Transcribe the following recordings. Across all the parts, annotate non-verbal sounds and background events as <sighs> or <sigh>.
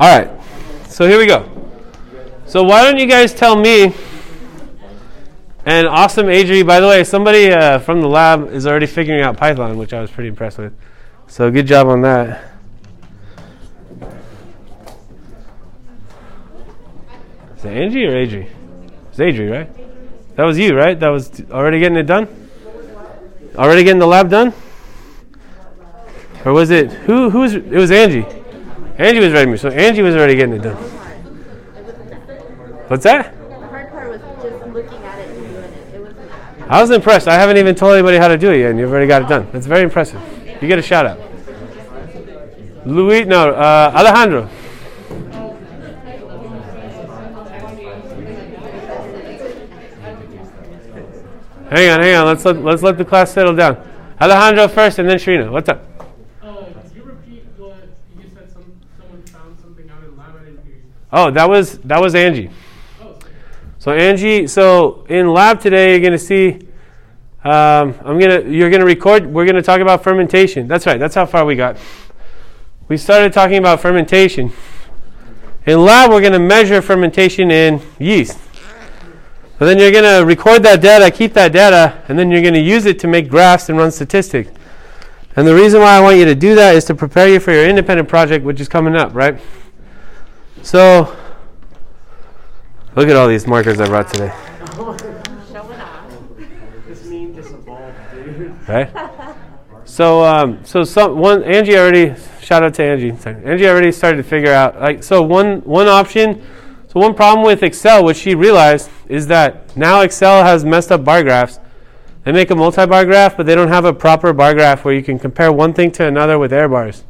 All right. So here we go. So why don't you guys tell me? And awesome, Adri. By the way, somebody uh, from the lab is already figuring out Python, which I was pretty impressed with. So good job on that. Is it Angie or Adri? It's Adri, right? That was you, right? That was already getting it done. Already getting the lab done. Or was it who? Who's? It was Angie. Angie was ready. So Angie was already getting it done. What's that? The hard part was just looking at it and doing it. It wasn't. I was impressed. I haven't even told anybody how to do it yet, and you've already got it done. That's very impressive. You get a shout out. Luis, no, uh, Alejandro. Hang on, hang on. Let's let, let's let the class settle down. Alejandro first, and then Shrina. What's up? Uh, could you repeat what you said? Some someone found something out in lab. I didn't hear you. Oh, that was that was Angie. So Angie, so in lab today, you're going to see. Um, I'm gonna. You're gonna record. We're gonna talk about fermentation. That's right. That's how far we got. We started talking about fermentation. In lab, we're gonna measure fermentation in yeast. So then you're gonna record that data, keep that data, and then you're gonna use it to make graphs and run statistics. And the reason why I want you to do that is to prepare you for your independent project, which is coming up, right? So, look at all these markers I brought today. Showing off. This meme just evolved, dude. right? So, um, so some one Angie already shout out to Angie. Sorry. Angie already started to figure out like so one one option. So one problem with Excel, which she realized, is that now Excel has messed up bar graphs. They make a multi-bar graph, but they don't have a proper bar graph where you can compare one thing to another with error bars,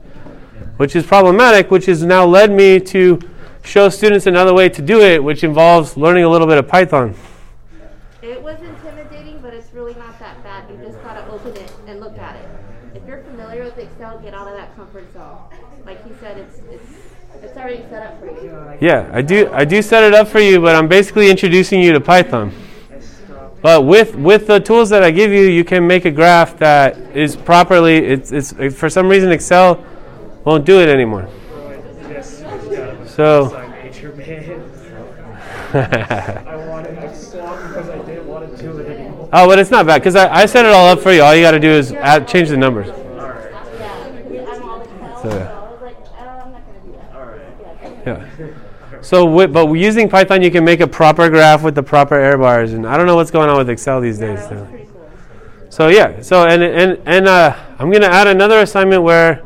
which is problematic. Which has now led me to show students another way to do it, which involves learning a little bit of Python. It was intimidating, but it's really not that bad. You just gotta open it and look at it. If you're familiar with Excel, get out of that comfort zone. Like he said, it's it's it's already set up for you. Yeah, I do. I do set it up for you, but I'm basically introducing you to Python. But with with the tools that I give you, you can make a graph that is properly. It's it's for some reason Excel won't do it anymore. <laughs> <laughs> anymore. oh, but it's not bad because I, I set it all up for you. All you got to do is add, change the numbers. Yeah, I'm all Excel. So- So I was like, I'm not gonna do that. All right. Yeah. Yeah. So, with, but using Python, you can make a proper graph with the proper error bars, and I don't know what's going on with Excel these days. So. was pretty cool. So yeah, so and and and uh, I'm gonna add another assignment where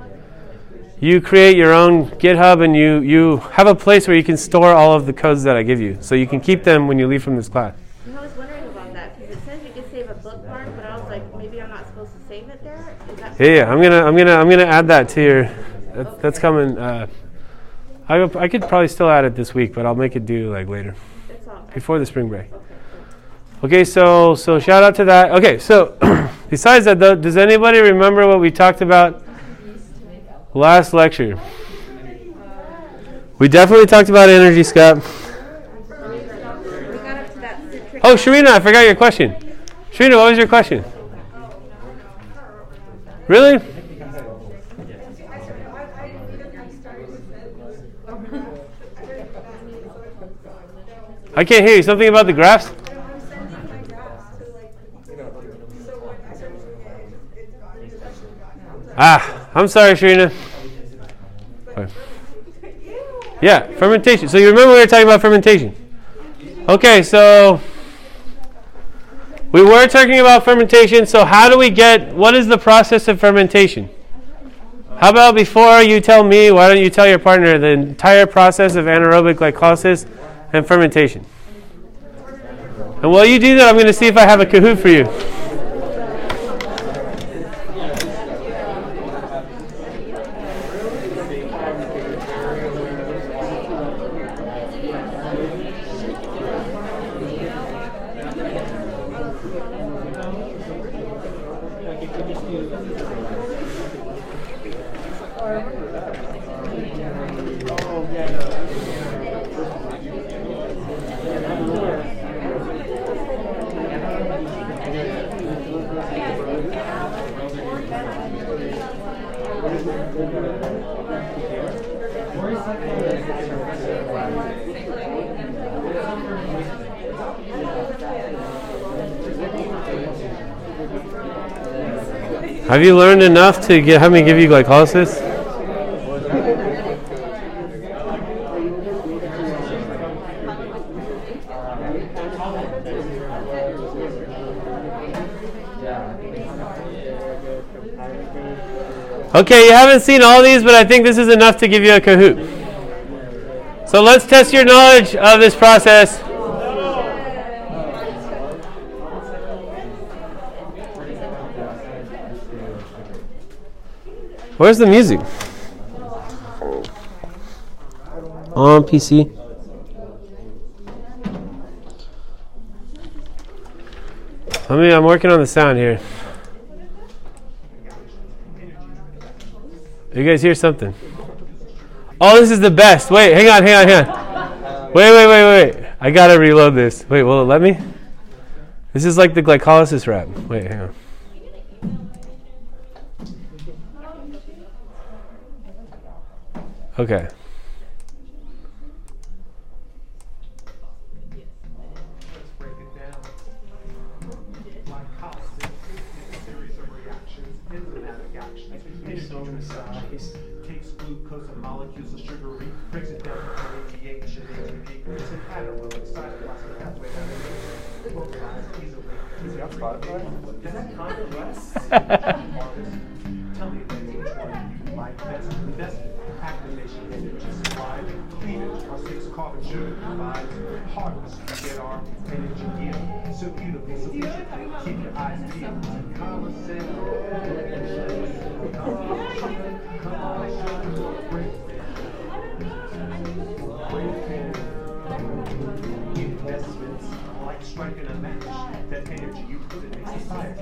you create your own GitHub and you you have a place where you can store all of the codes that I give you, so you can keep them when you leave from this class. I was wondering about that because it says you can save a bookmark, but I was like, maybe I'm not supposed to save it there. Yeah, yeah, I'm gonna I'm gonna I'm gonna add that to your. That, that's coming. Uh, I I could probably still add it this week, but I'll make it due like later it's all right. before the spring break. Okay, so so shout out to that. Okay, so <clears throat> besides that, though, does anybody remember what we talked about last lecture? We definitely talked about energy, Scott. Oh, Sharina, I forgot your question. Sharina, what was your question? Really? I can't hear you. Something about the graphs? Ah, I'm sorry, Sharina. Yeah, fermentation. So you remember we were talking about fermentation? Okay, so we were talking about fermentation. So how do we get? What is the process of fermentation? How about before you tell me, why don't you tell your partner the entire process of anaerobic glycolysis and fermentation? And while you do that, I'm going to see if I have a Kahoot for you. You learned enough to get, have me give you glycolysis? Okay, you haven't seen all these, but I think this is enough to give you a Kahoot. So let's test your knowledge of this process. Where's the music? On PC. I mean, I'm working on the sound here. You guys hear something? Oh, this is the best. Wait, hang on, hang on, hang on. Wait, wait, wait, wait. I gotta reload this. Wait, will it let me? This is like the glycolysis rap. Wait, hang on. Okay. Let's break it down. Glycolysis is a series of reactions, enzymatic actions. Energy takes glucose and molecules of sugar, breaks it down to pH and ATP, creates an anaerobic cytoplasmic pathway that is mobilized <laughs> keep your eyes peeled.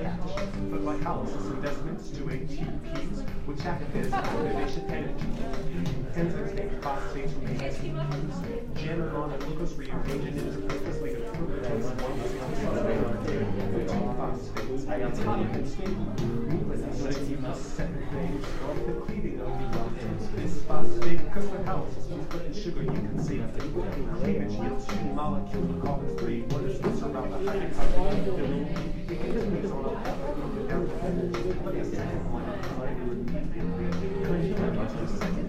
The catch. But glycolysis investments to ATPs, which act as activation energy. Enzymes make phosphates from ATPs. Jam on a glucose rearrange it into purposely to fructose one two phosphates. Atomic and stable. Is letting you second phase. The cleaving of the this phosphate glycolysis means putting sugar you can see. Cleavage yields two molecules of carbon three. One is this around the a. The second one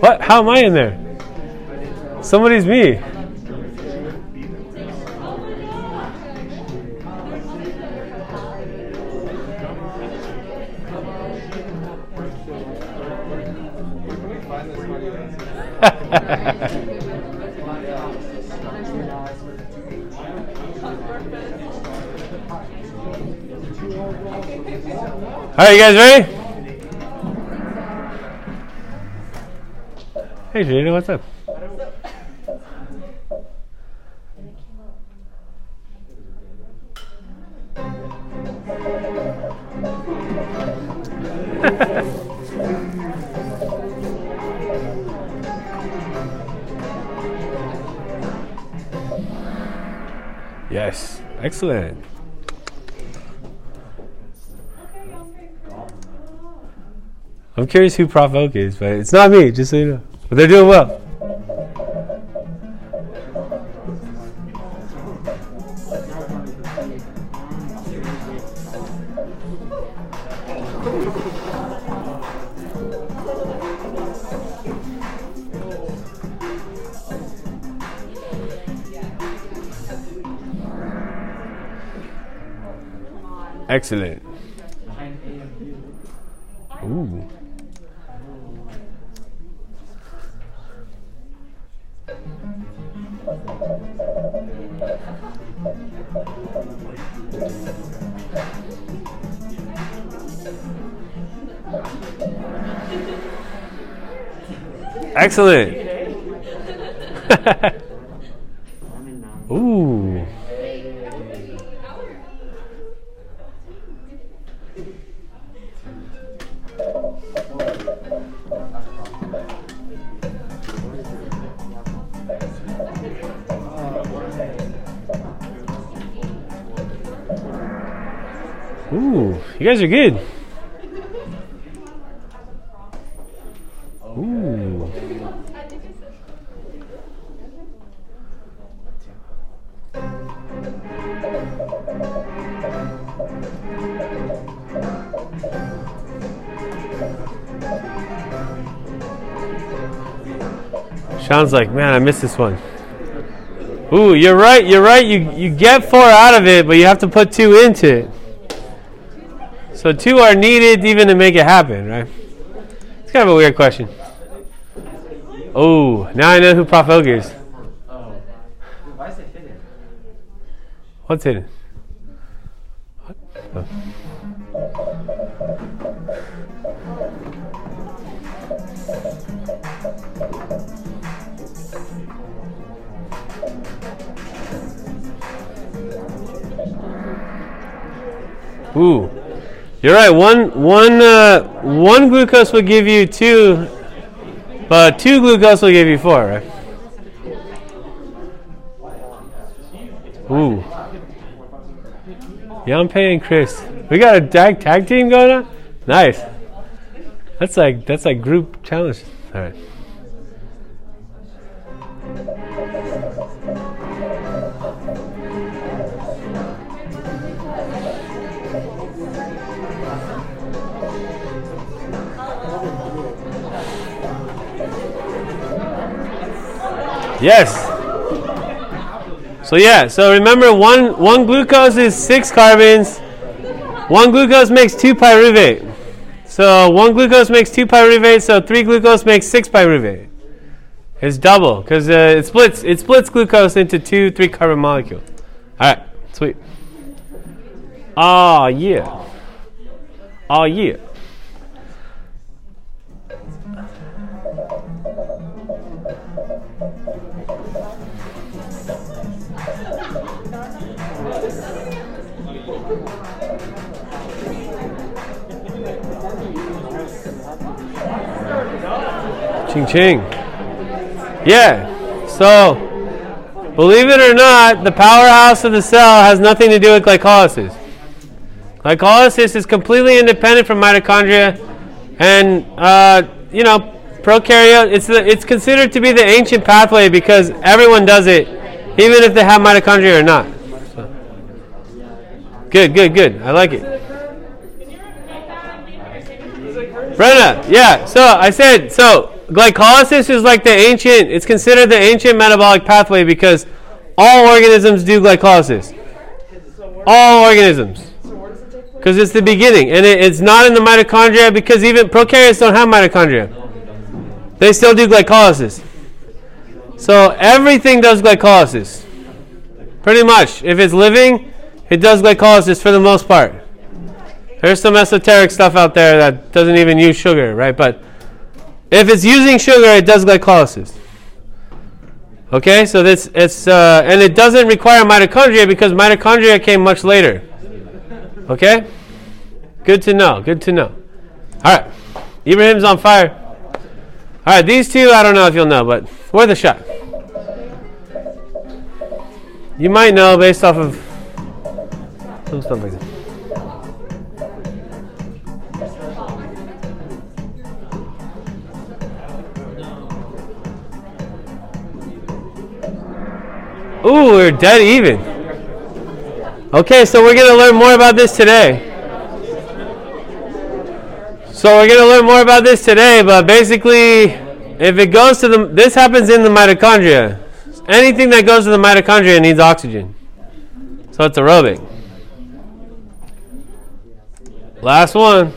what? How am I in there? Somebody's me. <laughs> Right, you guys ready? Hey, Jada, what's up? <laughs> yes, excellent. I'm curious who Prof Oak is, but it's not me, just so you know. But they're doing well. Excellent. Excellent. <laughs> Ooh. Ooh, you guys are good. Sean's like, man, I missed this one. Ooh, you're right, you're right. You you get four out of it, but you have to put two into it. So two are needed even to make it happen, right? It's kind of a weird question. Oh, now I know who Prof. Elger is. Oh. Why is it hidden? What's hidden? Ooh, you're right. One, one, uh, one glucose will give you two, but two glucose will give you four, right? Ooh. Yampe and Chris. We got a tag tag team going on? Nice. That's like that's like group challenge. Alright. Yes. So yeah, so remember one one glucose is six carbons. One glucose makes two pyruvate. So one glucose makes two pyruvate, so three glucose makes six pyruvate. It's double because uh, it splits it splits glucose into two three carbon molecules. All right, sweet. Oh yeah. Oh yeah. Ching ching. Yeah. So, believe it or not, the powerhouse of the cell has nothing to do with glycolysis. Glycolysis is completely independent from mitochondria, and uh, you know, prokaryote. It's the, it's considered to be the ancient pathway because everyone does it, even if they have mitochondria or not. So. Good, good, good. I like it. Brenna, yeah. So I said so. Glycolysis is like the ancient. It's considered the ancient metabolic pathway because all organisms do glycolysis. All organisms. Because it's the beginning, and it, it's not in the mitochondria because even prokaryotes don't have mitochondria. They still do glycolysis. So everything does glycolysis. Pretty much. If it's living, it does glycolysis for the most part. There's some esoteric stuff out there that doesn't even use sugar, right? But if it's using sugar, it does glycolysis. Okay, so this it's uh, and it doesn't require mitochondria because mitochondria came much later. Okay, good to know. Good to know. All right, Ibrahim's on fire. All right, these two I don't know if you'll know, but worth a shot. You might know based off of some stuff like this. Ooh, we're dead even. Okay, so we're going to learn more about this today. So we're going to learn more about this today, but basically, if it goes to the, this happens in the mitochondria. Anything that goes to the mitochondria needs oxygen. So it's aerobic. Last one.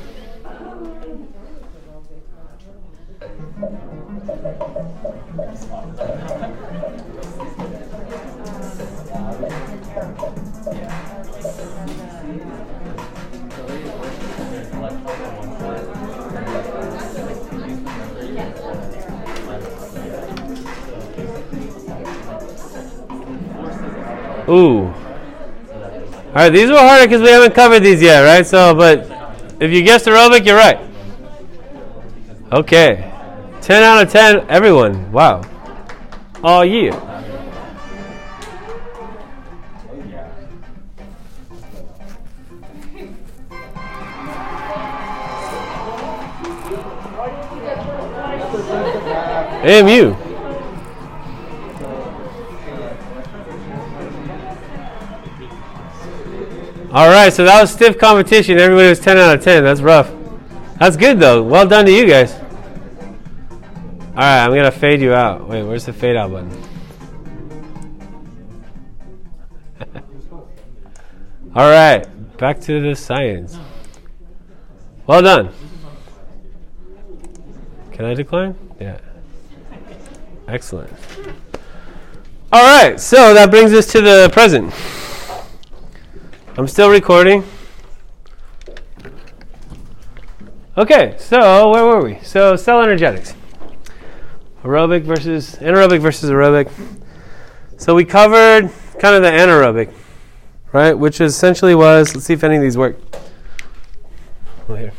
Ooh. All right, these were harder because we haven't covered these yet, right? So, but if you guessed aerobic, you're right. Okay. 10 out of 10, everyone. Wow. All year. AMU. All right, so that was stiff competition. Everybody was 10 out of 10. That's rough. That's good though. Well done to you guys. All right, I'm gonna fade you out. Wait, where's the fade out button? <laughs> All right, back to the science. Well done. Can I decline? Yeah. Excellent. All right, so that brings us to the present. I'm still recording. Okay, so where were we? So cell energetics. Aerobic versus anaerobic versus aerobic. So we covered kind of the anaerobic, right? Which essentially was, let's see if any of these work. Well, here.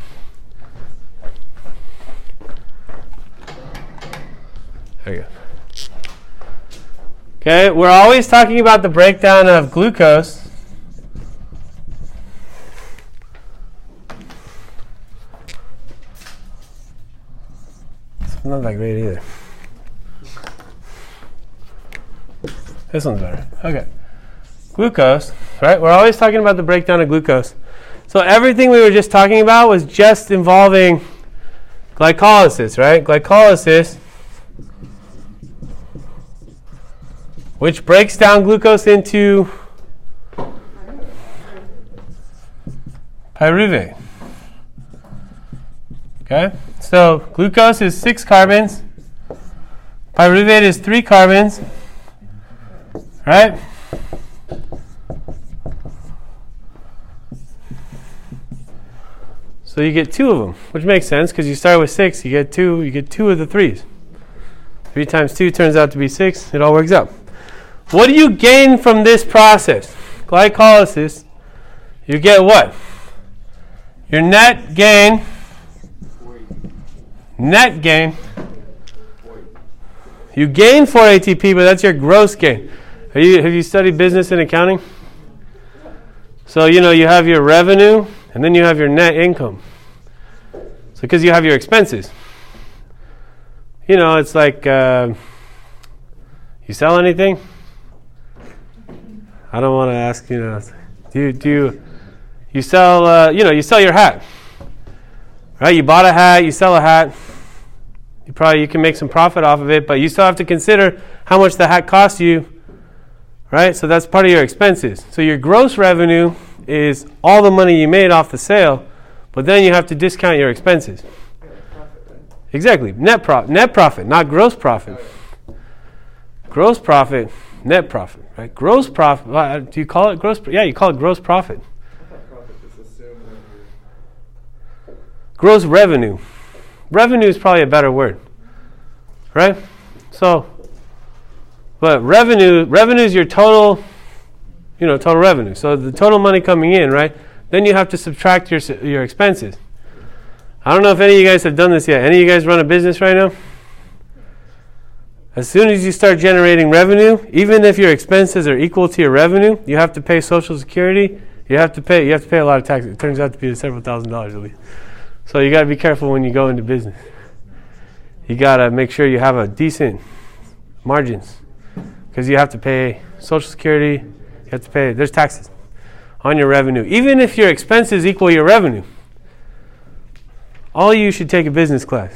There you go. Okay, we're always talking about the breakdown of glucose. Not that great either. This one's better. Okay. Glucose, right? We're always talking about the breakdown of glucose. So everything we were just talking about was just involving glycolysis, right? Glycolysis, which breaks down glucose into pyruvate. Okay? So glucose is six carbons, pyruvate is three carbons, right? So you get two of them, which makes sense because you start with six, you get two, you get two of the threes. Three times two turns out to be six, it all works out. What do you gain from this process? Glycolysis, you get what? Your net gain, net gain, you gain 4 ATP, but that's your gross gain. Have you, have you studied business and accounting? So, you know, you have your revenue and then you have your net income. So, because you have your expenses. You know, it's like uh, you sell anything? I don't want to ask, you know, do you, do you, you sell, uh, you know, you sell your hat, right? You bought a hat, you sell a hat. You probably you can make some profit off of it, but you still have to consider how much the hat cost you, right? So that's part of your expenses. So your gross revenue is all the money you made off the sale, but then you have to discount your expenses. Exactly, net profit, net profit, not gross profit. Gross profit, net profit, right? Gross profit. uh, Do you call it gross? Yeah, you call it gross profit. Gross revenue. Revenue is probably a better word, right? So, but revenue, revenue is your total, you know, total revenue. So the total money coming in, right? Then you have to subtract your your expenses. I don't know if any of you guys have done this yet. Any of you guys run a business right now? As soon as you start generating revenue, even if your expenses are equal to your revenue, you have to pay Social Security. You have to pay. You have to pay a lot of taxes. It turns out to be several thousand dollars at least. So you got to be careful when you go into business. You got to make sure you have a decent margins because you have to pay Social Security. You have to pay. There's taxes on your revenue, even if your expenses equal your revenue. All you should take a business class.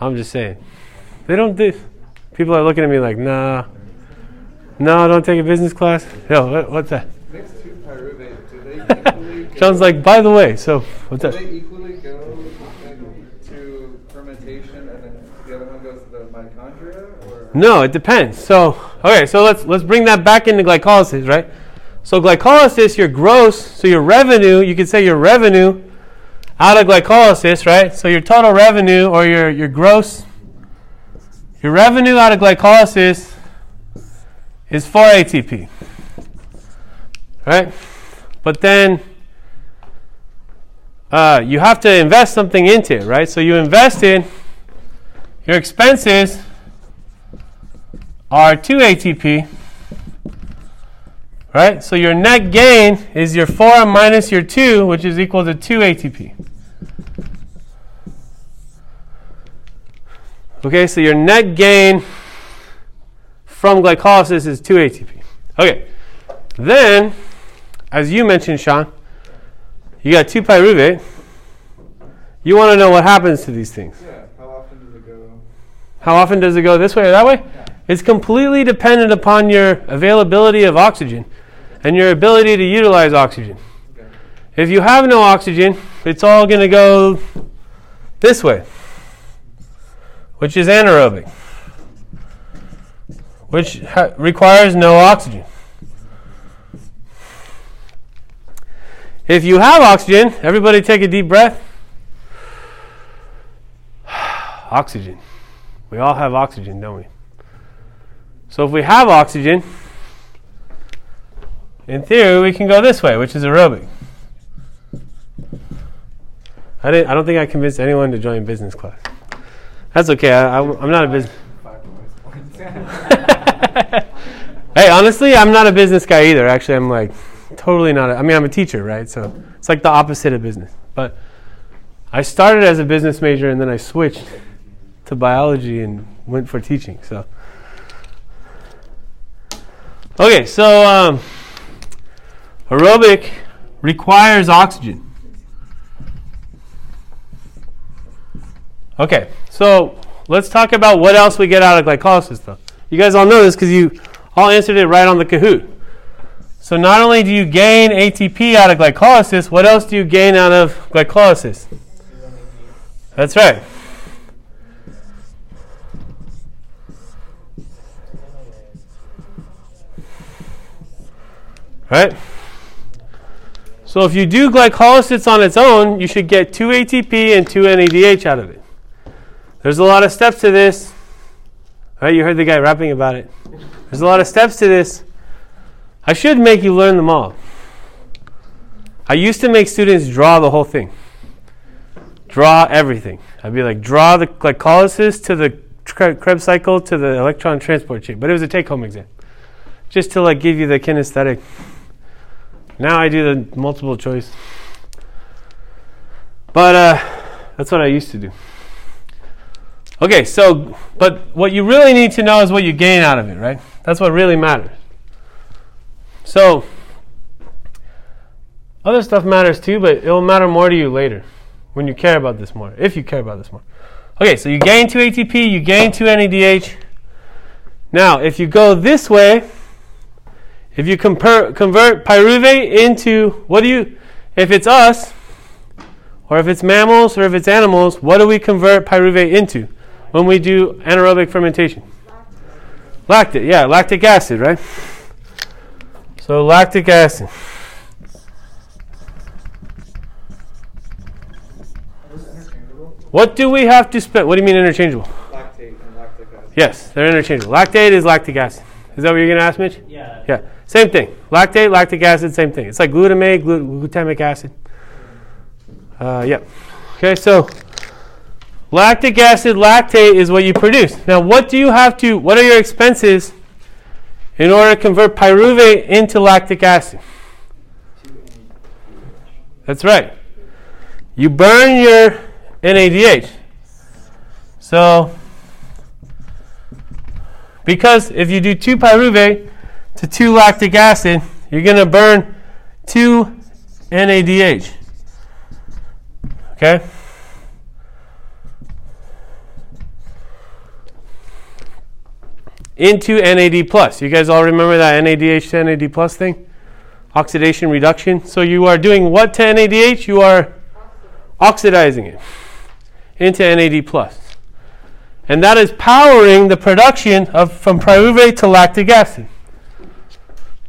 I'm just saying. They don't do. People are looking at me like, nah. No, don't take a business class. Yo, what, what's that? Next to pyruvate, do they John's like, by the way. So what's do that? they equally go to fermentation and then the other one goes to the mitochondria? Or No, it depends. So, okay, so let's let's bring that back into glycolysis, right? So glycolysis, your gross, so your revenue, you could say your revenue out of glycolysis, right? So your total revenue or your, your gross, your revenue out of glycolysis is 4 ATP, right? But then uh, you have to invest something into it, right? So you invested, your expenses are 2 ATP, right? So your net gain is your 4 minus your 2, which is equal to 2 ATP. Okay, so your net gain from glycolysis is 2 ATP. Okay, then, as you mentioned, Sean, you got 2 pyruvate. Eh? You want to know what happens to these things. Yeah, how often does it go? How often does it go this way or that way? It's completely dependent upon your availability of oxygen and your ability to utilize oxygen. Okay. If you have no oxygen, it's all going to go this way, which is anaerobic, which ha- requires no oxygen. If you have oxygen, everybody take a deep breath. <sighs> oxygen. We all have oxygen, don't we? So if we have oxygen, in theory, we can go this way, which is aerobic. I, didn't, I don't think I convinced anyone to join business class. That's okay. I, am not a business. <laughs> Hey, honestly, I'm not a business guy either. Actually, I'm like totally not. A, I mean, I'm a teacher, right? So it's like the opposite of business. But I started as a business major and then I switched to biology and went for teaching. So okay, so um, aerobic requires oxygen. Okay, so let's talk about what else we get out of glycolysis, though. You guys all know this because you all answered it right on the Kahoot. So not only do you gain ATP out of glycolysis, what else do you gain out of glycolysis? That's right. Right? So if you do glycolysis on its own, you should get 2 ATP and 2 NADH out of it. There's a lot of steps to this. Right? You heard the guy rapping about it. There's a lot of steps to this. I should make you learn them all. I used to make students draw the whole thing. Draw everything. I'd be like, draw the glycolysis to the Krebs cycle to the electron transport chain. But it was a take home exam. Just to like give you the kinesthetic. Now I do the multiple choice. But uh, that's what I used to do. Okay, so, but what you really need to know is what you gain out of it, right? That's what really matters. So, other stuff matters too, but it will matter more to you later when you care about this more, if you care about this more. Okay, so you gain 2 ATP, you gain 2 NADH. Now, if you go this way, if you convert pyruvate into, what do you, if it's us, or if it's mammals, or if it's animals, what do we convert pyruvate into when we do anaerobic fermentation? Lactate, yeah, lactic acid, right? So lactic acid. Is it interchangeable? What do we have to spend? What do you mean interchangeable? Lactate and lactic acid. Yes, they're interchangeable. Lactate is lactic acid. Is that what you're going to ask, Mitch? Yeah. Yeah, same thing. Lactate, lactic acid, same thing. It's like glutamate, glut- glutamic acid. Uh, yep. Okay, so lactic acid, lactate is what you produce. Now, what do you have to? What are your expenses in order to convert pyruvate into lactic acid? That's right. You burn your NADH. So, because if you do 2 pyruvate to 2 lactic acid, you're going to burn 2 NADH. Okay? Into NAD plus. You guys all remember that NADH to NAD plus thing? Oxidation reduction. So you are doing what to NADH? You are oxidizing it into NAD plus. And that is powering the production of from pyruvate to lactic acid.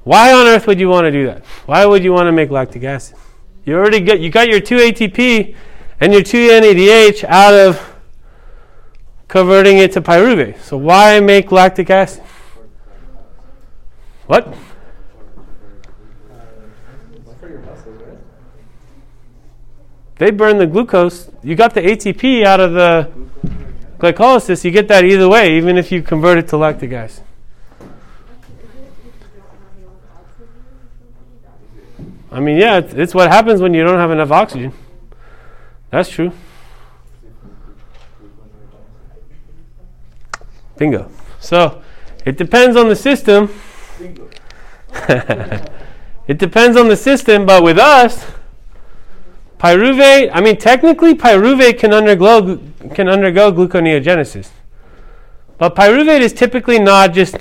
Why on earth would you want to do that? Why would you want to make lactic acid? You already get you got your 2 ATP and your 2 NADH out of converting it to pyruvate. So why make lactic acid? What? They burn the glucose. You got the ATP out of the glycolysis. You get that either way, even if you convert it to lactic acid. I mean, yeah, it's, it's what happens when you don't have enough oxygen. That's true. Bingo. So, it depends on the system. <laughs> it depends on the system, but with us, pyruvate, I mean, technically, pyruvate can undergo, can undergo gluconeogenesis. But pyruvate is typically not just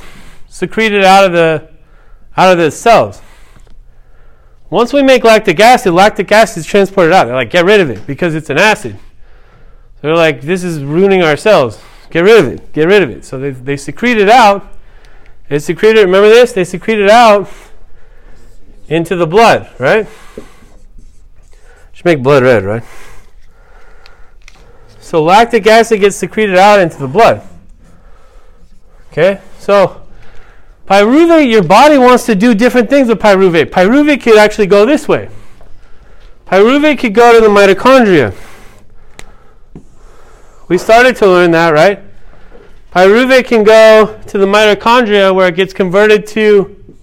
secreted out of the, out of the cells. Once we make lactic acid, lactic acid is transported out. They're like, get rid of it because it's an acid. So they're like, this is ruining our cells. Get rid of it. Get rid of it. So they, they secrete it out. They secrete it, remember this? They secrete it out into the blood, right? Should make blood red, right? So lactic acid gets secreted out into the blood. Okay? So Pyruvate, your body wants to do different things with pyruvate. Pyruvate could actually go this way. Pyruvate could go to the mitochondria. We started to learn that, right? Pyruvate can go to the mitochondria where it gets converted to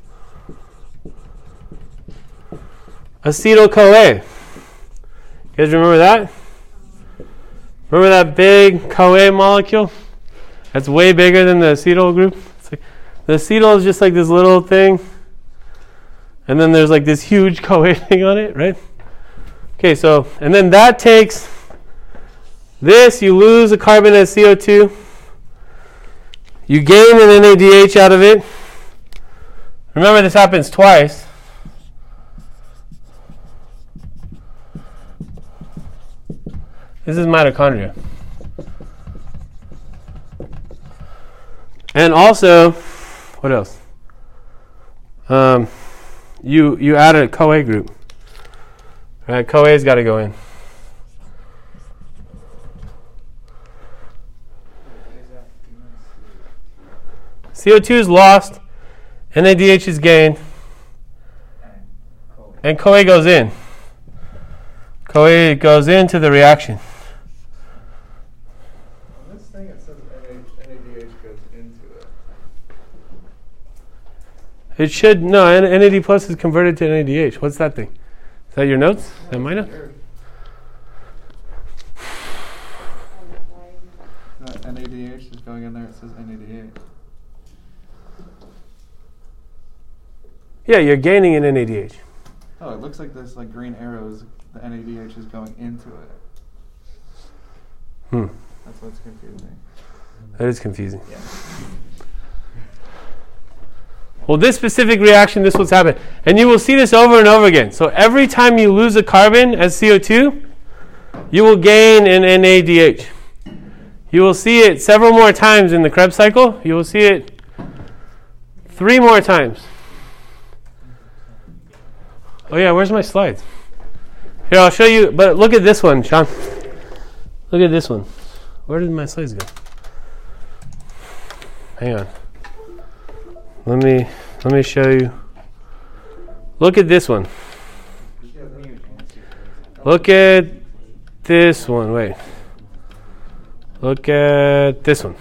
acetyl CoA. You guys remember that? Remember that big CoA molecule? That's way bigger than the acetyl group. The acetyl is just like this little thing, and then there's like this huge <laughs> CoA thing on it, right? Okay, so, and then that takes this, you lose a carbon as CO2, you gain an NADH out of it. Remember, this happens twice. This is mitochondria. And also, what else? Um, you you added a CoA group. Right, CoA's got to go in. CO2 is lost, NADH is gained, and CoA goes in. CoA goes into the reaction. On this thing, it says NADH goes into it. It should no. NAD plus is converted to NADH. What's that thing? Is that your notes? Is that mine? notes? NADH is going in there, it says NADH. Yeah, you're gaining an NADH. Oh, it looks like this like green arrows, the NADH is going into it. Hmm. That's what's confusing. That is confusing. Yeah. Well, this specific reaction, this what's happened. And you will see this over and over again. So every time you lose a carbon as CO2, you will gain an NADH. You will see it several more times in the Krebs cycle. You will see it three more times. Oh, yeah, where's my slides? Here, I'll show you. But look at this one, Sean. Look at this one. Where did my slides go? Hang on. Let me let me show you. Look at this one. Look at this one. Wait. Look at this one.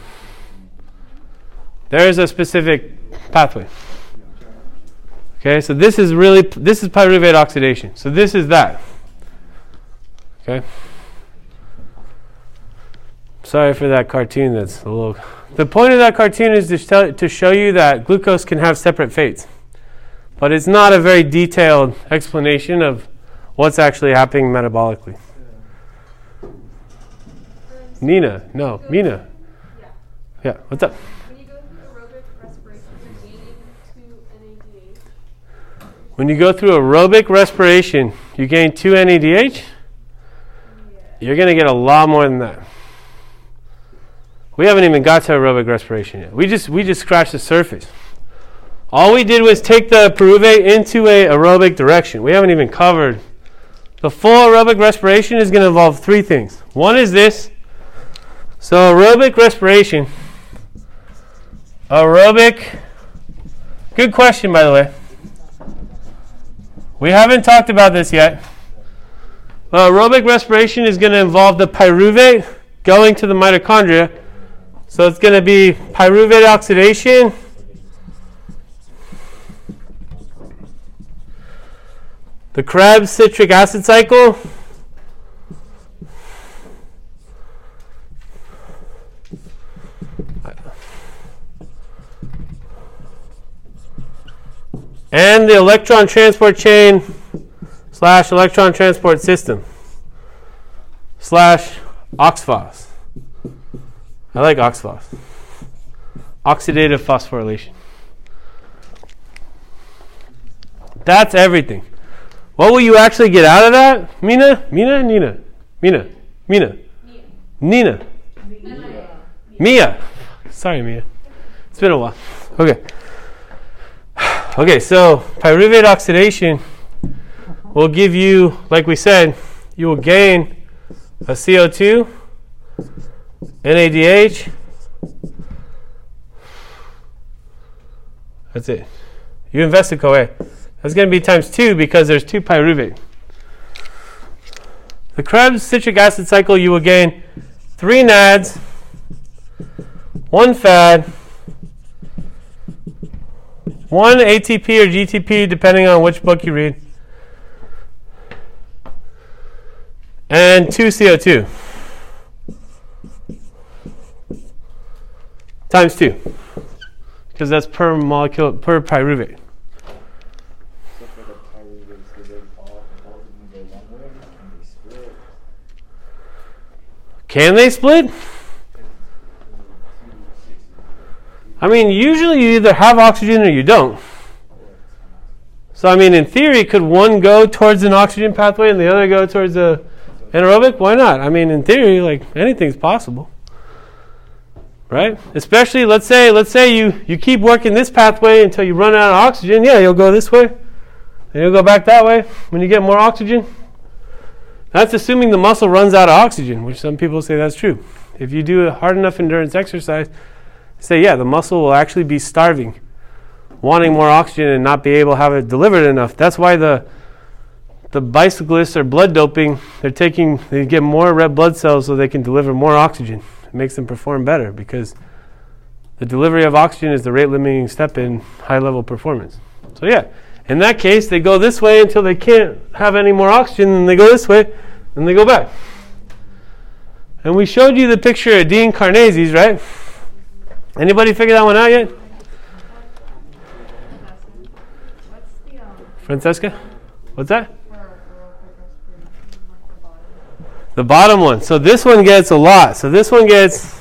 There is a specific pathway. Okay, so this is really this is pyruvate oxidation. So this is that. Okay. Sorry for that cartoon. That's a little. The point of that cartoon is to, tell, to show you that glucose can have separate fates, but it's not a very detailed explanation of what's actually happening metabolically. Um, Nina, no, Mina. Yeah, what's up? When you go through aerobic respiration, you gain 2 NADH. You're going to get a lot more than that. We haven't even got to aerobic respiration yet. We just we just scratched the surface. All we did was take the pyruvate into a aerobic direction. We haven't even covered. The full aerobic respiration is going to involve three things. One is this. So aerobic respiration. Aerobic. Good question, by the way. We haven't talked about this yet. Uh, aerobic respiration is going to involve the pyruvate going to the mitochondria. So it's going to be pyruvate oxidation. The Krebs citric acid cycle. And the electron transport chain slash electron transport system slash oxphos. I like oxphos. Oxidative phosphorylation. That's everything. What will you actually get out of that? Mina? Mina? Nina? Mina? Mina? Nina? Mia. Sorry, Mia. It's been a while. Okay. Okay, so pyruvate oxidation will give you, like we said, you will gain a CO2, NADH. That's it. You invested CoA. That's going to be times two because there's two pyruvate. The Krebs citric acid cycle, you will gain three NADs, one FAD, one ATP or GTP, depending on which book you read, and two CO2 times two, because that's per molecule per pyruvate. Can they the pyruvates, do they all both of them go one way and they split? Can they split? I mean, usually you either have oxygen or you don't. So, I mean, in theory, could one go towards an oxygen pathway and the other go towards a anaerobic? Why not? I mean, in theory, like anything's possible, right? Especially, let's say, let's say you you keep working this pathway until you run out of oxygen. Yeah, you'll go this way, and you'll go back that way when you get more oxygen. That's assuming the muscle runs out of oxygen, which some people say that's true. If you do a hard enough endurance exercise, say, yeah, the muscle will actually be starving, wanting more oxygen and not be able to have it delivered enough. That's why the the bicyclists are blood doping. They're taking they get more red blood cells so they can deliver more oxygen. It makes them perform better because the delivery of oxygen is the rate limiting step in high level performance. So yeah, in that case, they go this way until they can't have any more oxygen, and they go this way, and they go back. And we showed you the picture of Dean Karnazes, right? Anybody figure that one out yet? Francesca? What's that? The bottom one. So this one gets a lot. So this one gets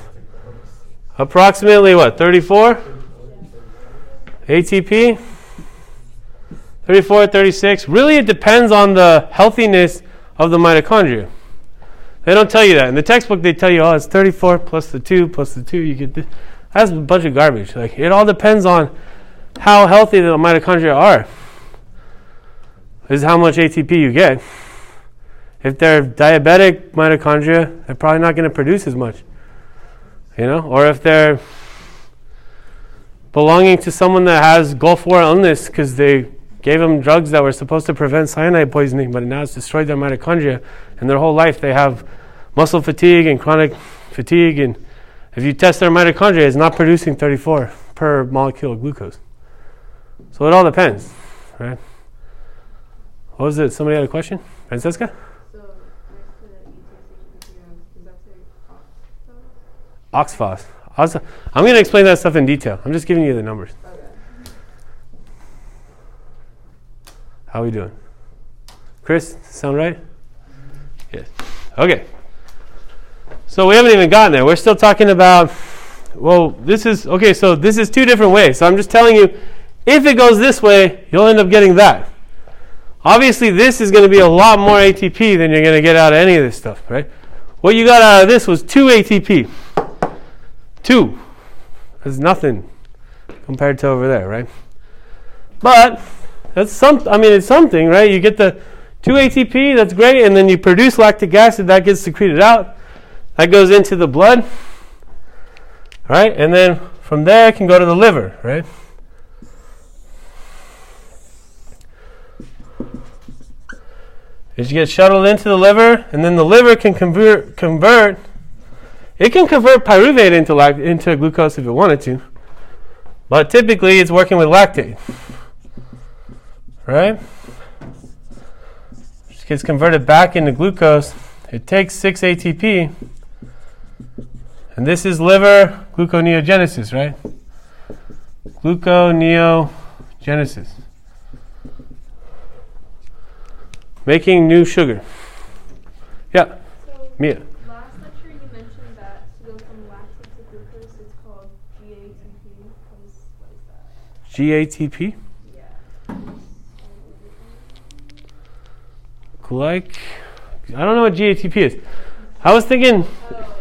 approximately what? 34 ATP? 34, 36. Really, it depends on the healthiness of the mitochondria. They don't tell you that. In the textbook, they tell you, oh, it's 34 plus the 2 plus the 2. You get this. That's a bunch of garbage. Like It all depends on how healthy the mitochondria are, is how much ATP you get. If they're diabetic mitochondria, they're probably not going to produce as much. You know, or if they're belonging to someone that has Gulf War illness because they gave them drugs that were supposed to prevent cyanide poisoning, but now it's destroyed their mitochondria, and their whole life they have muscle fatigue and chronic fatigue. And if you test their mitochondria, it's not producing 34 per molecule of glucose. So it all depends, right? What was it? Somebody had a question? Francesca? So next to the ETH, does that say ox? Oxphos. I'm going to explain that stuff in detail. I'm just giving you the numbers. Okay. How are we doing? Chris, sound right? Yes. Okay. So we haven't even gotten there. We're still talking about, well, this is, okay, so this is two different ways. So I'm just telling you, if it goes this way, you'll end up getting that. Obviously, this is going to be a lot more ATP than you're going to get out of any of this stuff, right? What you got out of this was 2 ATP. 2. That's nothing compared to over there, right? But that's some. I mean, it's something, right? You get the two ATP. That's great, and then you produce lactic acid. That gets secreted out. That goes into the blood, right? And then from there, it can go to the liver, right? It gets shuttled into the liver, and then the liver can convert. convert it can convert pyruvate into, lact- into glucose if it wanted to, but typically it's working with lactate, right? It gets converted back into glucose. It takes 6 ATP, and this is liver gluconeogenesis, right? Gluconeogenesis. Making new sugar. Yeah, So Mia. last lecture you mentioned that to go from lactate to glucose it's called GATP. What is what is that? GATP. Yeah. Glyc. I don't know what GATP is. I was thinking. Oh.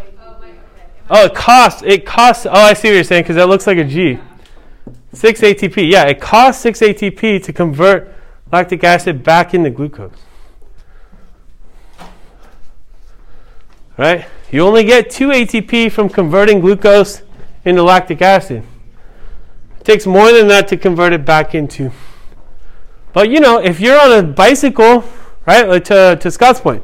Oh, it costs. It costs. Oh, I see what you're saying because that looks like a G. Six ATP. Yeah, it costs six ATP to convert lactic acid back into glucose. Right? You only get two ATP from converting glucose into lactic acid. It takes more than that to convert it back into. But you know, if you're on a bicycle, right, like to, to Scott's point,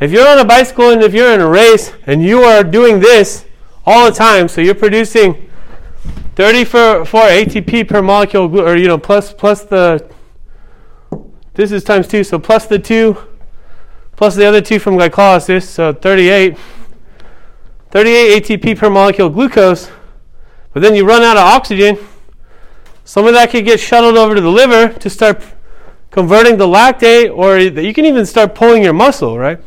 if you're on a bicycle and if you're in a race and you are doing this all the time, so you're producing 34 ATP per molecule, or you know, plus plus the this is times two, so plus the two, plus the other two from glycolysis, so 38. 38 ATP per molecule glucose, but then you run out of oxygen. Some of that could get shuttled over to the liver to start converting the lactate, or you can even start pulling your muscle, right?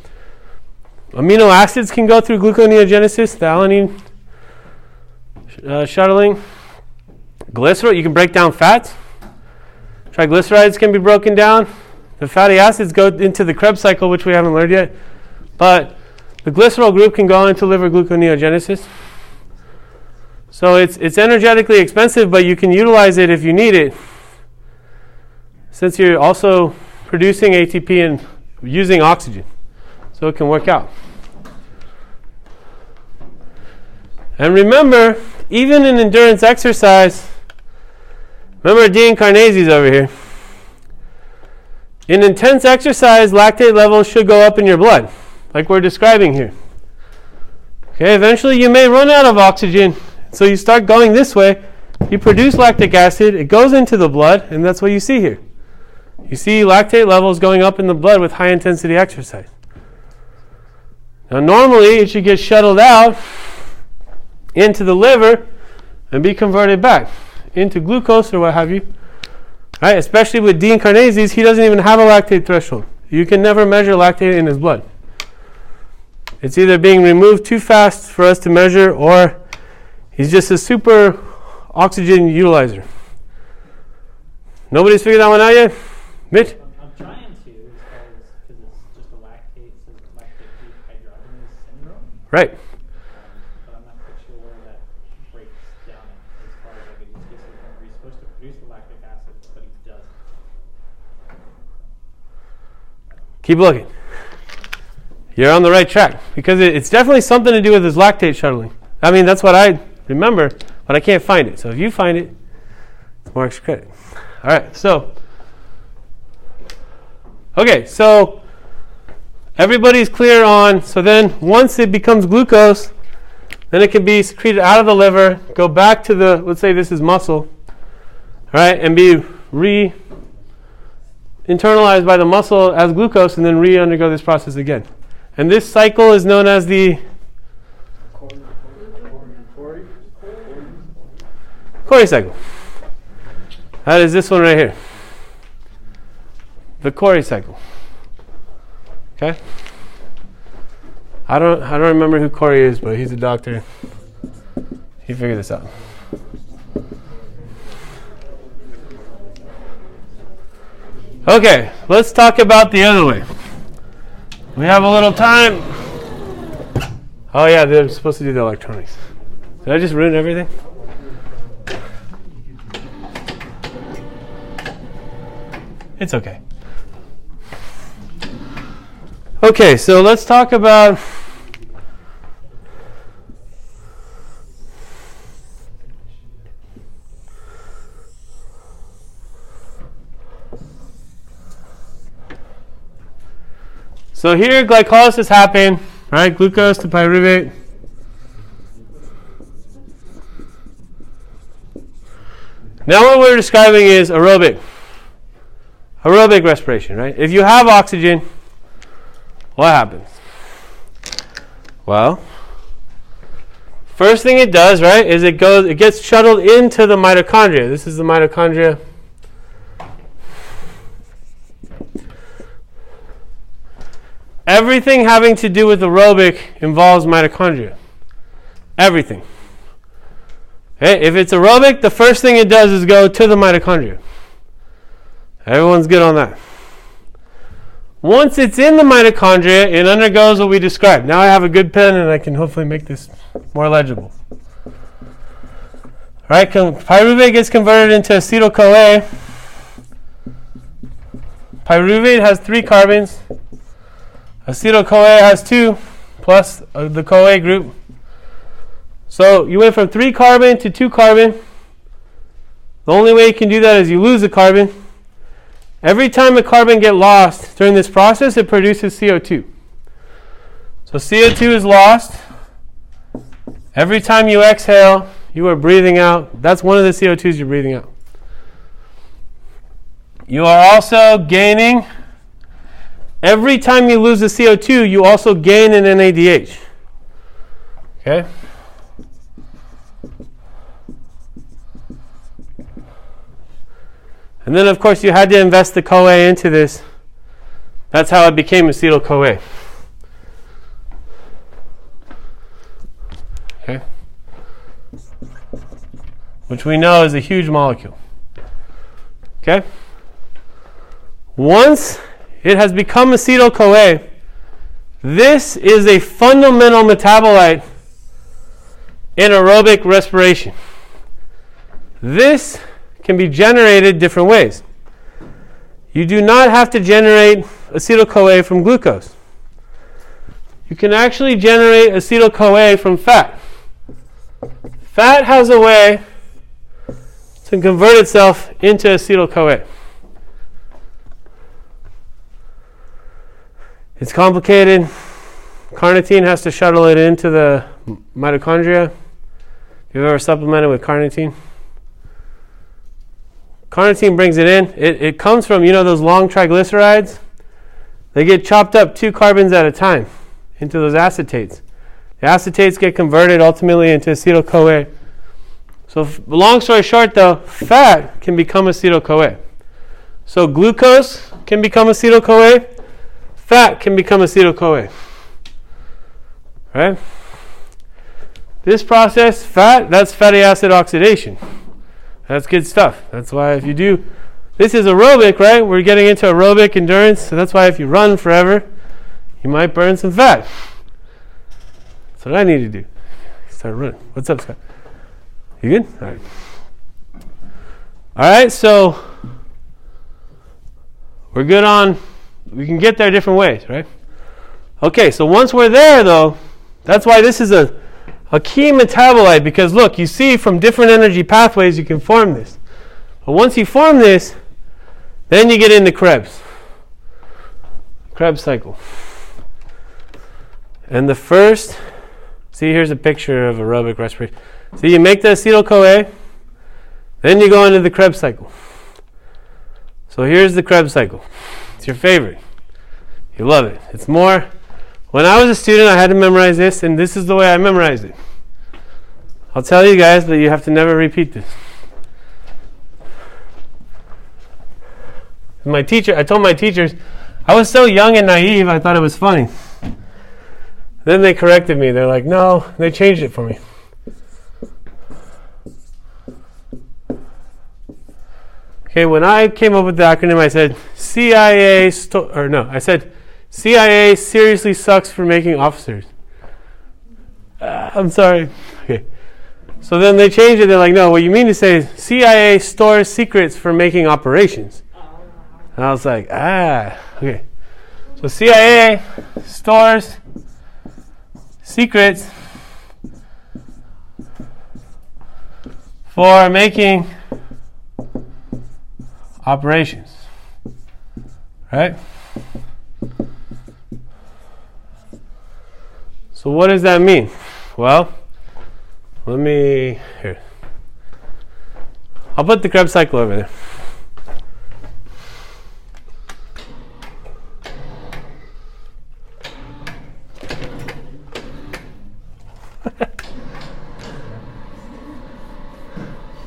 Amino acids can go through gluconeogenesis, the alanine uh, shuttling. Glycerol, you can break down fats. Triglycerides can be broken down. The fatty acids go into the Krebs cycle, which we haven't learned yet. But the glycerol group can go into liver gluconeogenesis. So it's, it's energetically expensive, but you can utilize it if you need it. Since you're also producing ATP and using oxygen. So it can work out. And remember, even in endurance exercise, remember Dean Karnazes over here. In intense exercise, lactate levels should go up in your blood, like we're describing here. Okay, eventually you may run out of oxygen, so you start going this way. You produce lactic acid, it goes into the blood, and that's what you see here. You see lactate levels going up in the blood with high intensity exercise. Now, normally it should get shuttled out into the liver and be converted back into glucose or what have you. Right? Especially with Dean Karnazes, he doesn't even have a lactate threshold. You can never measure lactate in his blood. It's either being removed too fast for us to measure or he's just a super oxygen utilizer. Nobody's figured that one out yet? Mitch? I'm, I'm trying to, because it's just a lactate, so lactate dehydrogenase syndrome. Right. Um, but I'm not quite sure where that breaks down as far as like a use case where he's supposed to produce the lactic acid, but he doesn't. Keep looking. You're on the right track because it, it's definitely something to do with his lactate shuttling. I mean, that's what I remember, but I can't find it. So if you find it, it's extra credit. All right, so. Okay, so everybody's clear on. So then once it becomes glucose, then it can be secreted out of the liver, go back to the, let's say this is muscle, all right, and be re internalized by the muscle as glucose and then re undergo this process again. And this cycle is known as the Cori cycle. That is this one right here. The Cori cycle. Okay? I don't I don't remember who Cori is, but he's a doctor. He figured this out. Okay, let's talk about the other way. We have a little time. Oh yeah, they're supposed to do the electronics. Did I just ruin everything? It's okay. Okay, so let's talk about So here glycolysis happened, right? Glucose to pyruvate. Now what we're describing is aerobic. Aerobic respiration, right? If you have oxygen, what happens? Well, first thing it does, right, is it goes it gets shuttled into the mitochondria. This is the mitochondria. Everything having to do with aerobic involves mitochondria. Everything. Okay, if it's aerobic, the first thing it does is go to the mitochondria. Everyone's good on that. Once it's in the mitochondria, it undergoes what we described. Now I have a good pen and I can hopefully make this more legible. All right, pyruvate gets converted into acetyl CoA. Pyruvate has three carbons. Acetyl CoA has two, plus uh, the CoA group. So you went from three carbon to two carbon. The only way you can do that is you lose a carbon. Every time a carbon get lost during this process, it produces CO2. So CO2 is lost. Every time you exhale, you are breathing out. That's one of the CO2s you're breathing out. You are also gaining. Every time you lose the CO2, you also gain an NADH. Okay? And then, of course, you had to invest the CoA into this. That's how it became acetyl CoA. Okay? Which we know is a huge molecule. Okay? Once it has become acetyl CoA, this is a fundamental metabolite in aerobic respiration. This can be generated different ways. You do not have to generate acetyl CoA from glucose. You can actually generate acetyl CoA from fat. Fat has a way to convert itself into acetyl CoA. It's complicated. Carnitine has to shuttle it into the mitochondria. You've ever supplemented with carnitine? Carnitine brings it in. It, it comes from, you know, those long triglycerides? They get chopped up two carbons at a time into those acetates. The acetates get converted ultimately into acetyl CoA. So, long story short, though, fat can become acetyl CoA. So, glucose can become acetyl CoA, fat can become acetyl CoA. Right? This process, fat, that's fatty acid oxidation. That's good stuff. That's why if you do, this is aerobic, right? We're getting into aerobic endurance. So that's why if you run forever, you might burn some fat. That's what I need to do. Start running. What's up, Scott? You good? All right. All right, so we're good on, we can get there different ways, right? Okay, so once we're there, though, that's why this is a a key metabolite because look, you see from different energy pathways you can form this. But once you form this, then you get into Krebs. Krebs cycle. And the first, see here's a picture of aerobic respiration. See, you make the acetyl CoA, then you go into the Krebs cycle. So here's the Krebs cycle. It's your favorite. You love it. It's more when I was a student, I had to memorize this, and this is the way I memorized it. I'll tell you guys, but you have to never repeat this. My teacher, I told my teachers, I was so young and naive, I thought it was funny. Then they corrected me. They're like, no, they changed it for me. Okay, when I came up with the acronym, I said CIA, sto- or no, I said CIA seriously sucks for making officers. Uh, I'm sorry. Okay. So then they changed it. They're like, no, what you mean to say is CIA stores secrets for making operations. And I was like, ah, okay. So CIA stores secrets for making operations. Right? So what does that mean? Well, let me here. I'll put the Krebs cycle over there.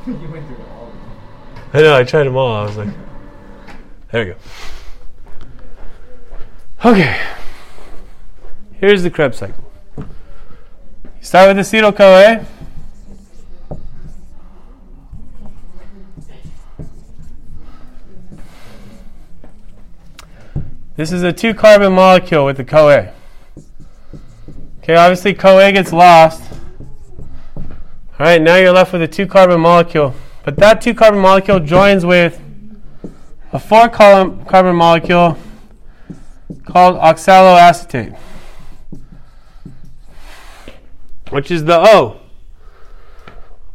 you went through all of them. I know, I tried them all. I was like, there we go. Okay. Here's the Krebs cycle. You start with acetyl CoA. This is a two carbon molecule with the CoA. Okay, obviously CoA gets lost. All right, now you're left with a two carbon molecule. But that two carbon molecule joins with a four carbon molecule called oxaloacetate, which is the O.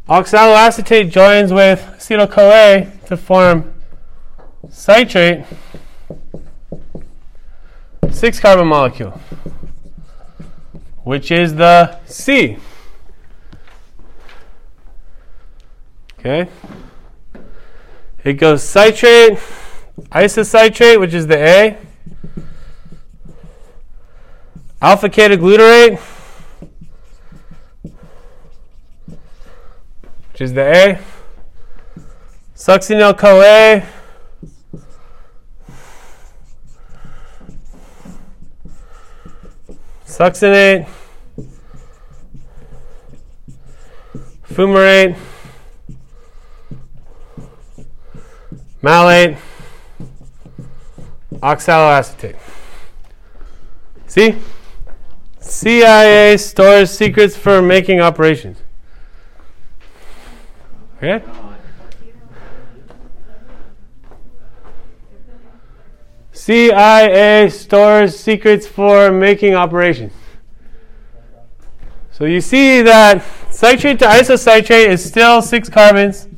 Oxaloacetate joins with acetyl CoA to form citrate, six carbon molecule, which is the C. Okay. It goes citrate, isocitrate, which is the A, alpha ketoglutarate, which is the A, succinyl CoA, succinate, fumarate, malate, oxaloacetate. See? CIA stores secrets for making operations. Okay? CIA stores secrets for making operations. So you see that citrate to isocitrate is still six carbons.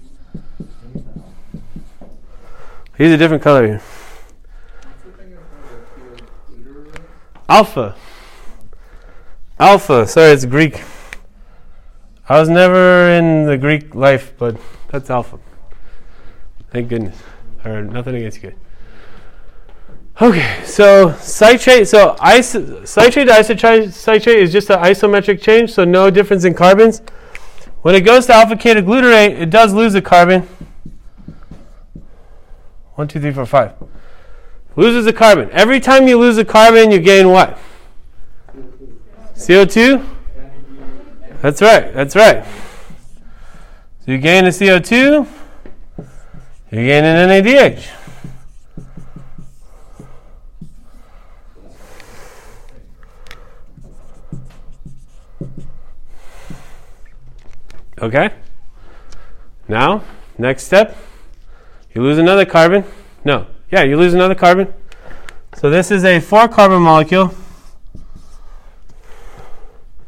He's a different color. Alpha. Alpha. Sorry, it's Greek. I was never in the Greek life, but that's alpha. Thank goodness. Or nothing against you. Okay, so citrate. So iso, citrate to isocitrate is just an isometric change, so no difference in carbons. When it goes to alpha ketoglutarate, it does lose a carbon. One, two, three, four, five. Loses a carbon. Every time you lose a carbon, you gain what? CO2? That's right, that's right. So you gain a CO2, you gain an NADH. Okay? Now, next step. You lose another carbon. No. Yeah, you lose another carbon. So this is a four carbon molecule.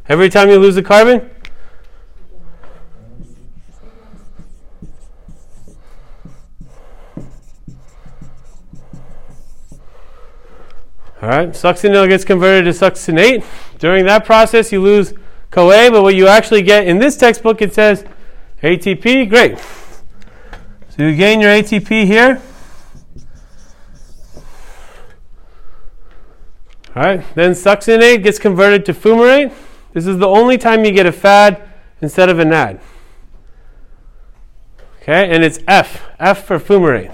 Every time you lose a carbon, All right, succinyl gets converted to succinate. During that process, you lose CoA, but what you actually get in this textbook, it says ATP. Great. So you gain your ATP here. All right, then succinate gets converted to fumarate. This is the only time you get a FAD instead of an AD. Okay, and it's F, F for fumarate.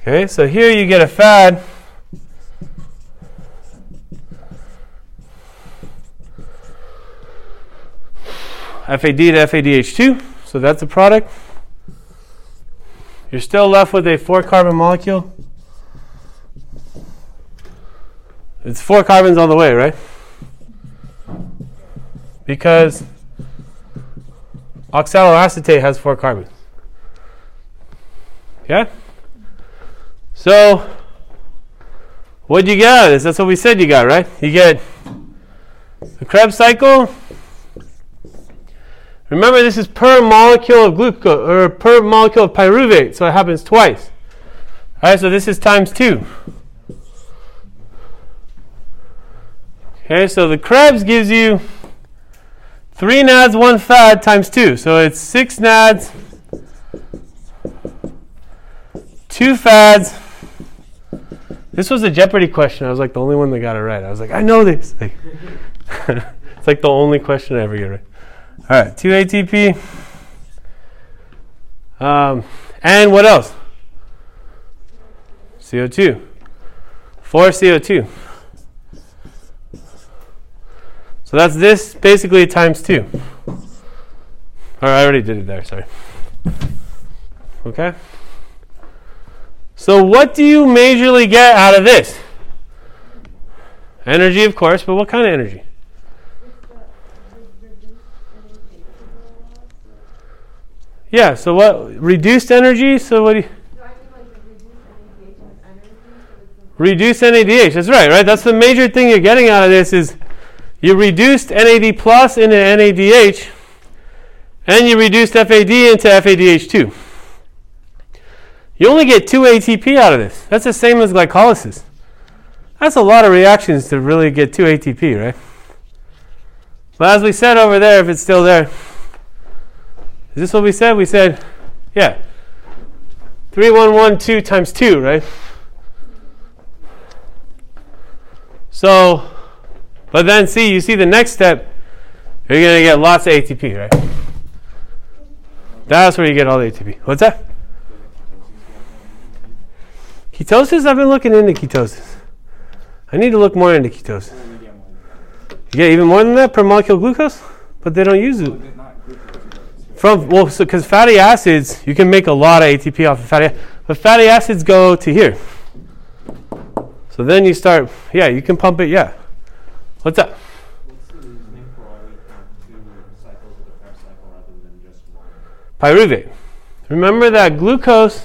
Okay, so here you get a FAD. FAD to FADH2, so that's a product. You're still left with a four carbon molecule. It's four carbons all the way, right? Because oxaloacetate has four carbons. Yeah? So, what'd you get? That's what we said you got, right? You get the Krebs cycle. Remember, this is per molecule of glucose or per molecule of pyruvate, so it happens twice. All right, so this is times two. Okay, so the Krebs gives you three nads, one fad times two. So it's six nads, two fads. This was a Jeopardy question. I was like the only one that got it right. I was like, I know this. Like, <laughs> it's like the only question I ever get right. All right, two ATP. Um, and what else? CO2. Four CO2. So that's this basically times two. Or I already did it there, sorry. Okay? So what do you majorly get out of this? Energy, of course, but what kind of energy? Yeah, so what? Reduced energy? So what do you. Reduce NADH. That's right, right? That's the major thing you're getting out of this is you reduced NAD plus into NADH, and you reduced FAD into FADH2. You only get 2 ATP out of this. That's the same as glycolysis. That's a lot of reactions to really get 2 ATP, right? But as we said over there, if it's still there, is this what we said? We said, yeah, 3112 times 2, right? So, but then see, you see the next step, you're going to get lots of ATP, right? That's where you get all the ATP. What's that? Ketosis? I've been looking into ketosis. I need to look more into ketosis. You get even more than that per molecule glucose? But they don't use it. From well, because fatty acids, you can make a lot of ATP off of fatty, but fatty acids go to here. So then you start, yeah, you can pump it, yeah. What's up? Pyruvate. Remember that glucose,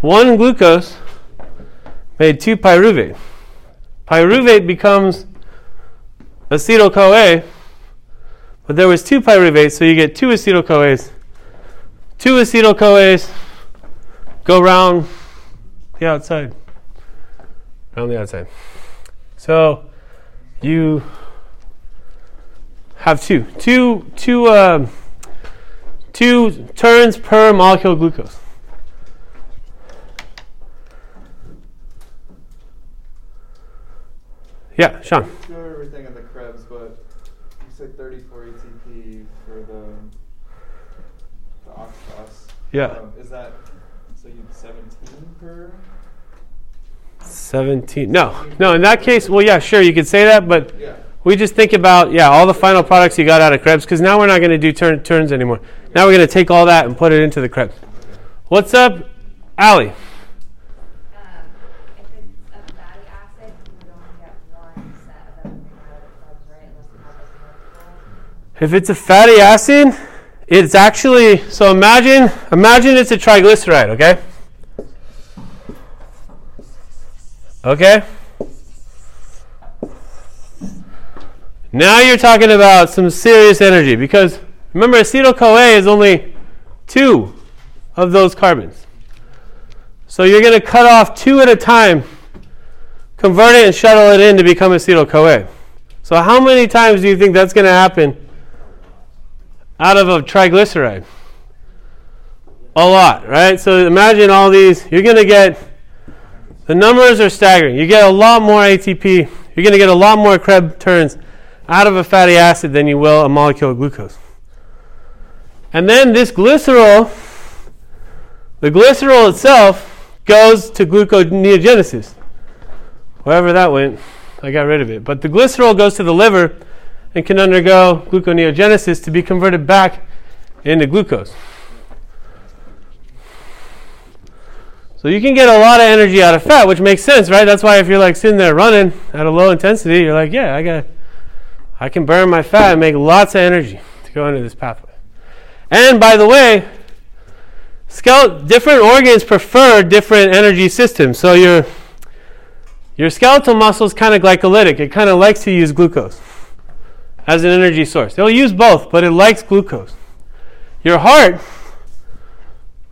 one glucose made two pyruvate. Pyruvate becomes acetyl CoA, but there was two pyruvates, so you get two acetyl CoAs. Two acetyl CoAs go round the outside. Around the outside. So you have two, two, two, um, two turns per molecule of glucose. Yeah, Sean. Sure, everything in the Krebs, but you said 34 ATP for the the oxidase. Yeah. Um, is that so? You 17 per? 17. No, no, in that case, well, yeah, sure, you could say that, but Yeah. we just think about, yeah, all the final products you got out of Krebs, because now we're not going to do turn, turns anymore. Now we're going to take all that and put it into the Krebs. What's up, Allie? Um, if it's a fatty acid, it's actually, so imagine, imagine it's a triglyceride, okay? Okay? Now you're talking about some serious energy because remember acetyl CoA is only two of those carbons. So you're going to cut off two at a time, convert it and shuttle it in to become acetyl CoA. So how many times do you think that's going to happen out of a triglyceride? A lot, right? So imagine all these, you're going to get the numbers are staggering. You get a lot more ATP. You're going to get a lot more Krebs turns out of a fatty acid than you will a molecule of glucose. And then this glycerol, the glycerol itself goes to gluconeogenesis. Wherever that went, I got rid of it. But the glycerol goes to the liver and can undergo gluconeogenesis to be converted back into glucose. So you can get a lot of energy out of fat, which makes sense, right? That's why if you're like sitting there running at a low intensity, you're like, yeah, I got, I can burn my fat and make lots of energy to go into this pathway. And by the way, different organs prefer different energy systems. So your your skeletal muscle is kind of glycolytic. It kind of likes to use glucose as an energy source. It'll use both, but it likes glucose. Your heart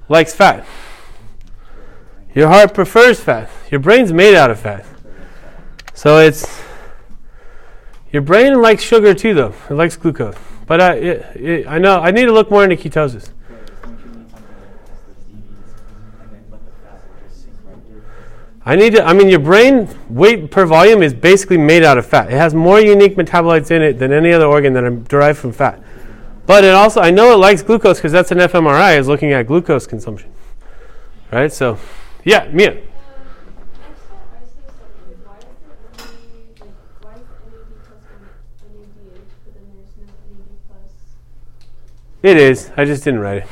likes fat. Your heart prefers fat. Your brain's made out of fat. So it's your brain likes sugar too, though. It likes glucose. But I, it, it, I know I need to look more into ketosis. I need to. I mean, your brain weight per volume is basically made out of fat. It has more unique metabolites in it than any other organ that are derived from fat. But it also, I know it likes glucose because that's an fMRI is looking at glucose consumption. Right. So, yeah, Mia. It is. I just didn't write it.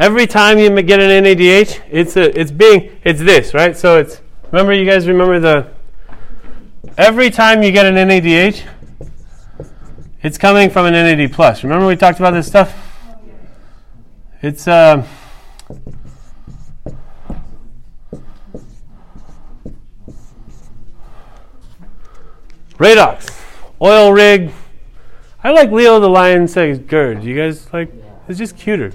Every time you get an NADH, it's a, it's being it's this right. So it's remember you guys remember the every time you get an NADH, it's coming from an NAD plus. Remember we talked about this stuff. It's um. Redox, oil rig. I like Leo the Lion says gird. You guys like? It's just cuter.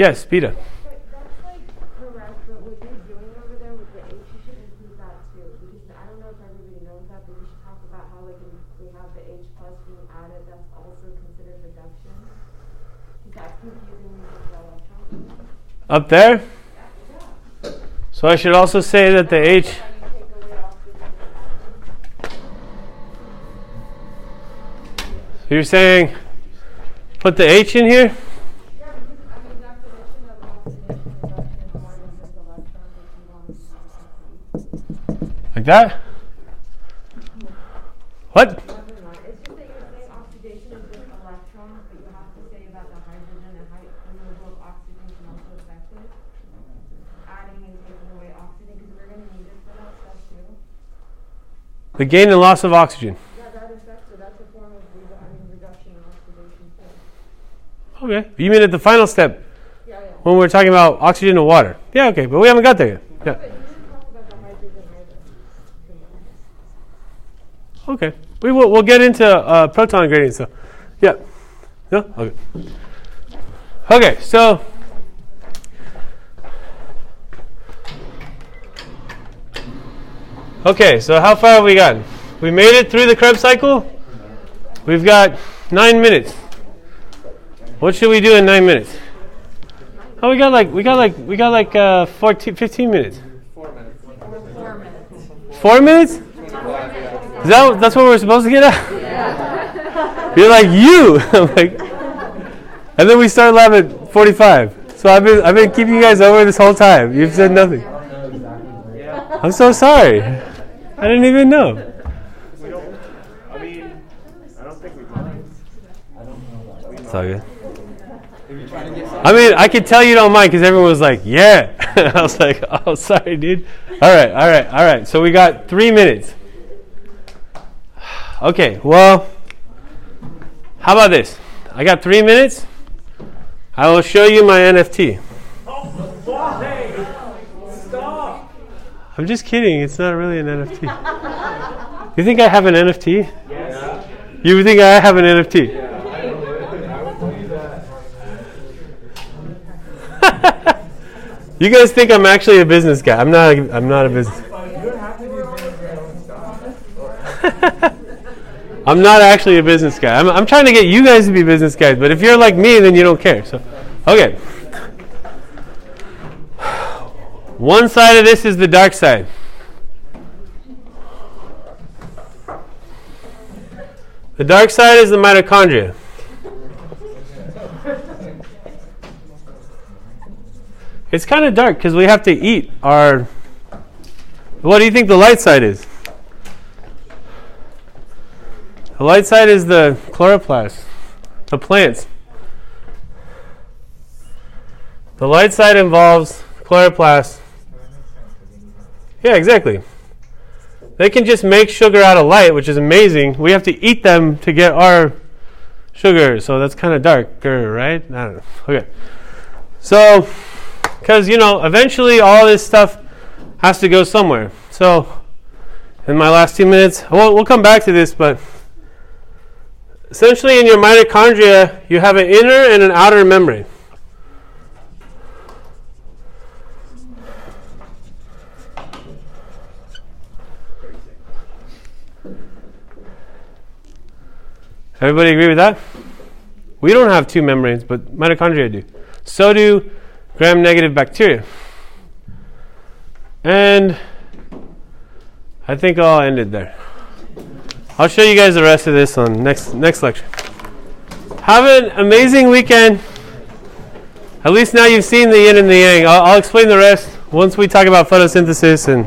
the electron. Up there? So I should also say that the H you're saying put the H in here? That stuff too. The gain and loss of oxygen. Yeah, that affects it. That's a form of I mean, reduction and oxidation too. Okay. You mean at the final step Yeah, yeah. when we're talking about oxygen and water? Yeah, okay, but we haven't got there yet. Yeah. But you didn't talk about the hydrogen either. Okay. We will we'll get into uh, proton gradient stuff. Yeah. No? Okay. Okay, so Okay, so how far have we gotten? We made it through the Krebs cycle. We've got nine minutes. What should we do in nine minutes? Oh, we got like we got like we got like uh, 14, 15 minutes. Four minutes. Four minutes? Is that that's what we're supposed to get at? You're like you. <laughs> I'm like, and then we start live at 45. So I've been I've been keeping you guys over this whole time. You've said nothing. I'm so sorry. I didn't even know. I mean, I don't think we mind. It's all good. I mean, I could tell you don't mind because everyone was like, "Yeah." <laughs> I was like, "Oh, sorry, dude." All right, all right, all right. So we got three minutes. Okay. Well, how about this? I got three minutes. I will show you my NFT. Stop! I'm just kidding. It's not really an NFT. You think I have an NFT? Yes. You think I have an NFT? Yeah. <laughs> you guys think I'm actually a business guy? I'm not. A, I'm not a business. <laughs> I'm not actually a business guy. I'm, I'm trying to get you guys to be business guys, but if you're like me, then you don't care. So, okay. One side of this is the dark side. The dark side is the mitochondria. It's kind of dark because we have to eat our. What do you think the light side is? The light side is the chloroplast, the plants. The light side involves chloroplast. Yeah, exactly. They can just make sugar out of light, which is amazing. We have to eat them to get our sugar, so that's kind of darker, right? I don't know. Okay. So, because, you know, eventually all this stuff has to go somewhere. So, in my last two minutes, we'll, we'll come back to this, but essentially in your mitochondria, you have an inner and an outer membrane. Everybody agree with that? We don't have two membranes, but mitochondria do. So do gram negative bacteria. And I think I'll end it there. I'll show you guys the rest of this on next next lecture. Have an amazing weekend. At least now you've seen the yin and the yang. I'll, I'll explain the rest once we talk about photosynthesis and